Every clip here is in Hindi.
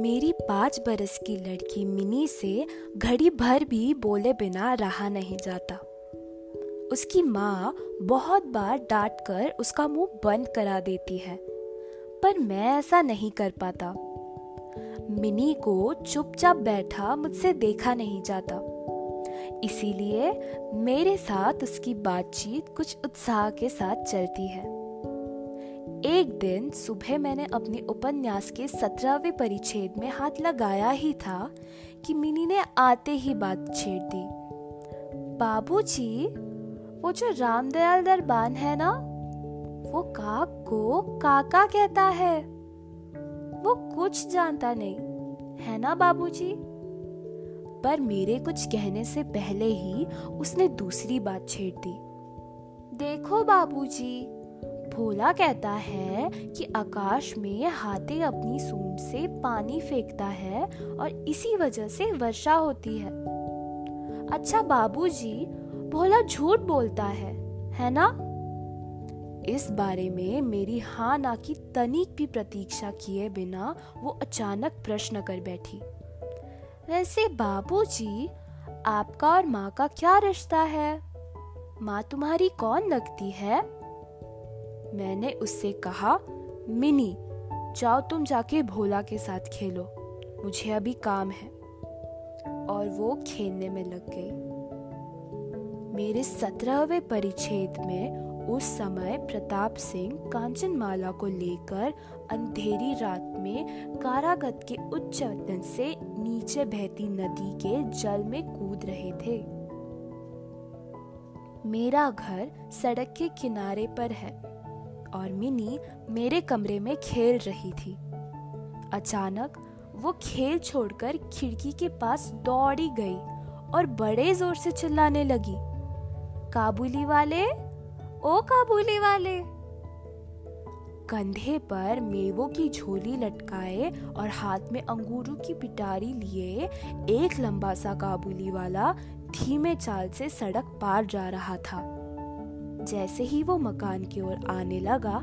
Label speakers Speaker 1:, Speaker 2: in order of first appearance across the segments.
Speaker 1: मेरी पाँच बरस की लड़की मिनी से घड़ी भर भी बोले बिना रहा नहीं जाता। उसकी माँ बहुत बार डांट कर उसका मुँह बंद करा देती है, पर मैं ऐसा नहीं कर पाता। मिनी को चुपचाप बैठा मुझसे देखा नहीं जाता। इसीलिए मेरे साथ उसकी बातचीत कुछ उत्साह के साथ चलती है। एक दिन सुबह मैंने अपने उपन्यास के सत्रहवें परिच्छेद में हाथ लगाया ही था कि मिनी ने आते ही बात छेड़ दी। बाबूजी, वो जो रामदयाल दरबान है ना वो काक को काका कहता है। वो कुछ जानता नहीं है ना बाबूजी? पर मेरे कुछ कहने से पहले ही उसने दूसरी बात छेड़ दी। देखो बाबूजी, भोला कहता है कि आकाश में हाथी अपनी सूंड से पानी फेंकता है और इसी वजह से वर्षा होती है। अच्छा बाबूजी, भोला झूठ बोलता है है ना? इस बारे में मेरी हाँ ना की तनिक भी प्रतीक्षा किए बिना वो अचानक प्रश्न कर बैठी। वैसे बाबूजी, आपका और माँ का क्या रिश्ता है? माँ तुम्हारी कौन लगती है? मैंने उससे कहा, मिनी, जाओ तुम जाके भोला के साथ खेलो। मुझे अभी काम है। और वो खेलने में लग गई। मेरे सत्रहवें परिच्छेद में उस समय प्रताप सिंह कांचनमाला को लेकर अंधेरी रात में कारागत के उच्च वतन से नीचे बहती नदी के जल में कूद रहे थे। मेरा घर सड़क के किनारे पर है। और मिनी मेरे कमरे में खेल रही थी। अचानक वो खेल छोड़कर खिड़की के पास दौड़ी गई और बड़े ज़ोर से चिल्लाने लगी। काबुली वाले? ओ काबुली वाले! कंधे पर मेवों की झोली लटकाए और हाथ में अंगूरों की पिटारी लिए एक लंबा सा काबुली वाला धीमे चाल से सड़क पार जा रहा था। जैसे ही वो मकान की ओर आने लगा,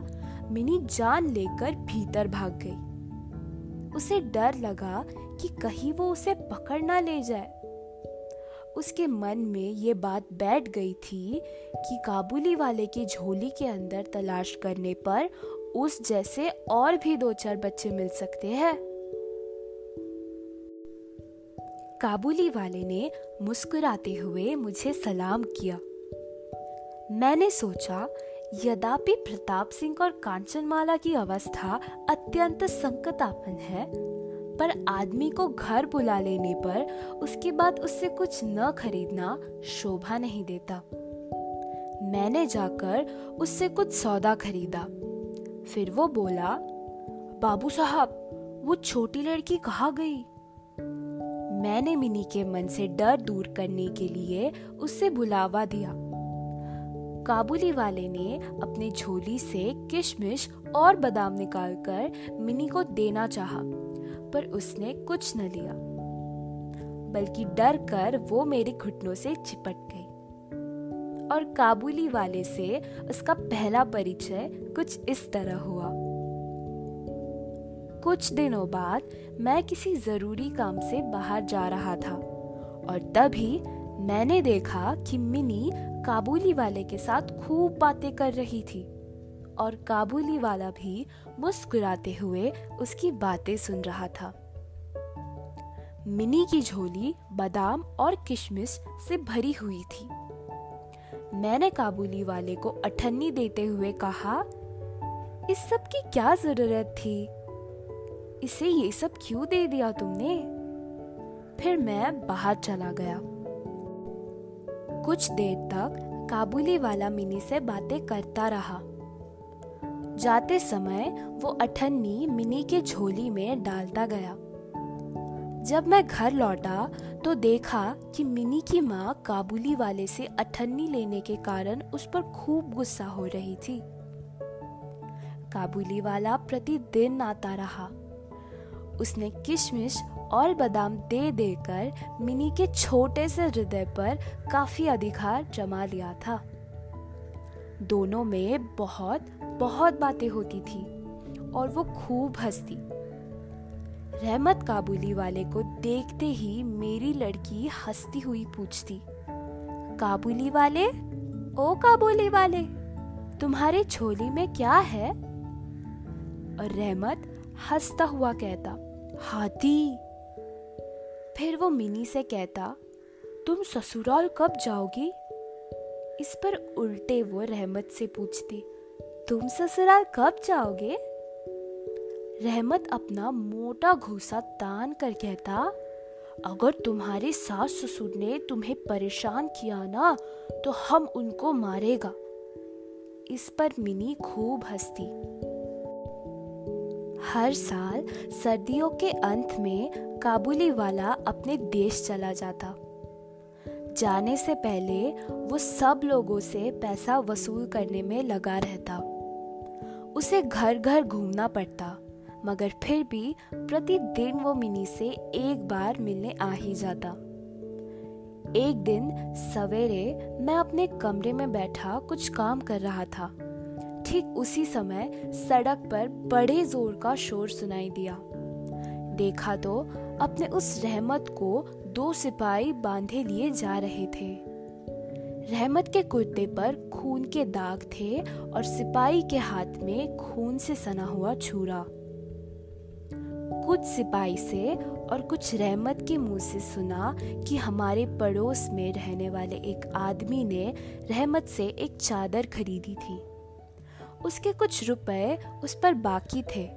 Speaker 1: मिनी जान लेकर भीतर भाग गई। उसे डर लगा कि कहीं वो उसे पकड़ ना ले जाए। उसके मन में ये बात बैठ गई थी कि काबुली वाले की झोली के अंदर तलाश करने पर उस जैसे और भी दो चार बच्चे मिल सकते हैं। काबुली वाले ने मुस्कुराते हुए मुझे सलाम किया। मैंने सोचा, यद्यपि प्रताप सिंह और कांचनमाला की अवस्था अत्यंत संकटापन है, पर आदमी को घर बुला लेने पर उसके बाद उससे कुछ न खरीदना शोभा नहीं देता। मैंने जाकर उससे कुछ सौदा खरीदा। फिर वो बोला, बाबू साहब, वो छोटी लड़की कहा गई? मैंने मिनी के मन से डर दूर करने के लिए उससे बुलावा दिया। काबुली वाले ने अपनी झोली से किशमिश और बादाम निकालकर मिनी को देना चाहा, पर उसने कुछ न लिया, बल्कि डर कर वो मेरे घुटनों से चिपट गई। और काबुली वाले से उसका पहला परिचय कुछ इस तरह हुआ। कुछ दिनों बाद मैं किसी ज़रूरी काम से बाहर जा रहा था, और तभी मैंने देखा कि मिनी काबुली वाले के साथ खूब बातें कर रही थी और काबुली वाला भी मुस्कुराते हुए उसकी बातें सुन रहा था। मिनी की झोली बादाम और किशमिश से भरी हुई थी। मैंने काबुली वाले को अठन्नी देते हुए कहा, इस सब की क्या ज़रूरत थी? इसे ये सब क्यों दे दिया तुमने? फिर मैं बाहर चला गया। कुछ देर तक काबुली वाला मिनी से बातें करता रहा। जाते समय वो अठन्नी मिनी के झोली में डालता गया। जब मैं घर लौटा तो देखा कि मिनी की माँ काबुली वाले से अठन्नी लेने के कारण उस पर खूब गुस्सा हो रही थी। काबुली वाला प्रतिदिन आता रहा। उसने किशमिश और बादाम दे देकर मिनी के छोटे से हृदय पर काफ़ी अधिकार जमा लिया था। दोनों में बहुत बहुत बातें होती थी और वो खूब हंसती। रहमत काबुली वाले को देखते ही मेरी लड़की हंसती हुई पूछती, काबुली वाले? ओ काबुली वाले, तुम्हारे छोली में क्या है? और रहमत हंसता हुआ कहता, हाथी। फिर वो मिनी से कहता, तुम ससुराल कब जाओगी? इस पर उल्टे वो रहमत से पूछती, तुम ससुराल कब जाओगे? रहमत अपना मोटा घूसा तान कर कहता, अगर तुम्हारे सास ससुर ने तुम्हें परेशान किया ना तो हम उनको मारेगा। इस पर मिनी खूब हंसती। हर साल सर्दियों के अंत में काबुली वाला अपने देश चला जाता। जाने से पहले वो सब लोगों से पैसा वसूल करने में लगा रहता। उसे घर घर घूमना पड़ता, मगर फिर भी प्रतिदिन वो मिनी से एक बार मिलने आ ही जाता। एक दिन सवेरे मैं अपने कमरे में बैठा कुछ काम कर रहा था। ठीक उसी समय सड़क पर बड़े ज़ोर का शोर सुनाई दिया। देखा तो अपने उस रहमत को दो सिपाही बांधे लिए जा रहे थे। रहमत के कुर्ते पर खून के दाग थे और सिपाही के हाथ में खून से सना हुआ छुरा। कुछ सिपाही से और कुछ रहमत के मुँह से सुना कि हमारे पड़ोस में रहने वाले एक आदमी ने रहमत से एक चादर खरीदी थी। उसके कुछ रुपए उस पर बाकी थे,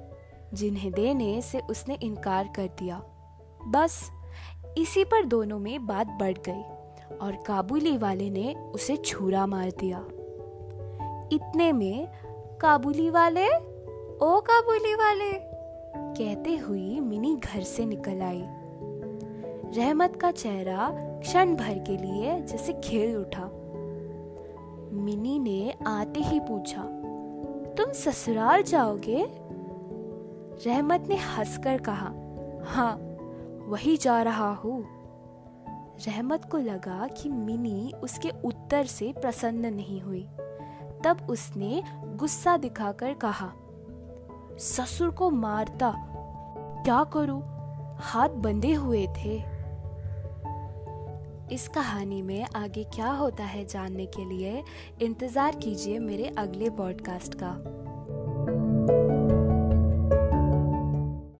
Speaker 1: जिन्हें देने से उसने इनकार कर दिया। बस, इसी पर दोनों में बात बढ़ गई और काबुली वाले ने उसे छुरा मार दिया। इतने में, काबुली वाले, ओ काबुली वाले, कहते हुई मिनी घर से निकल आई। रहमत का चेहरा क्षण भर के लिए जैसे खेल उठा। मिनी ने आते ही पूछा तुम ससुराल जाओगे? रहमत ने हंसकर कहा हाँ वही जा रहा हूँ। रहमत को लगा कि मिनी उसके उत्तर से प्रसन्न नहीं हुई। तब उसने गुस्सा दिखाकर कहा, ससुर को मारता, क्या करूँ? हाथ बंधे हुए थे। इस कहानी में आगे क्या होता है जानने के लिए इंतज़ार कीजिए मेरे अगले पॉडकास्ट का।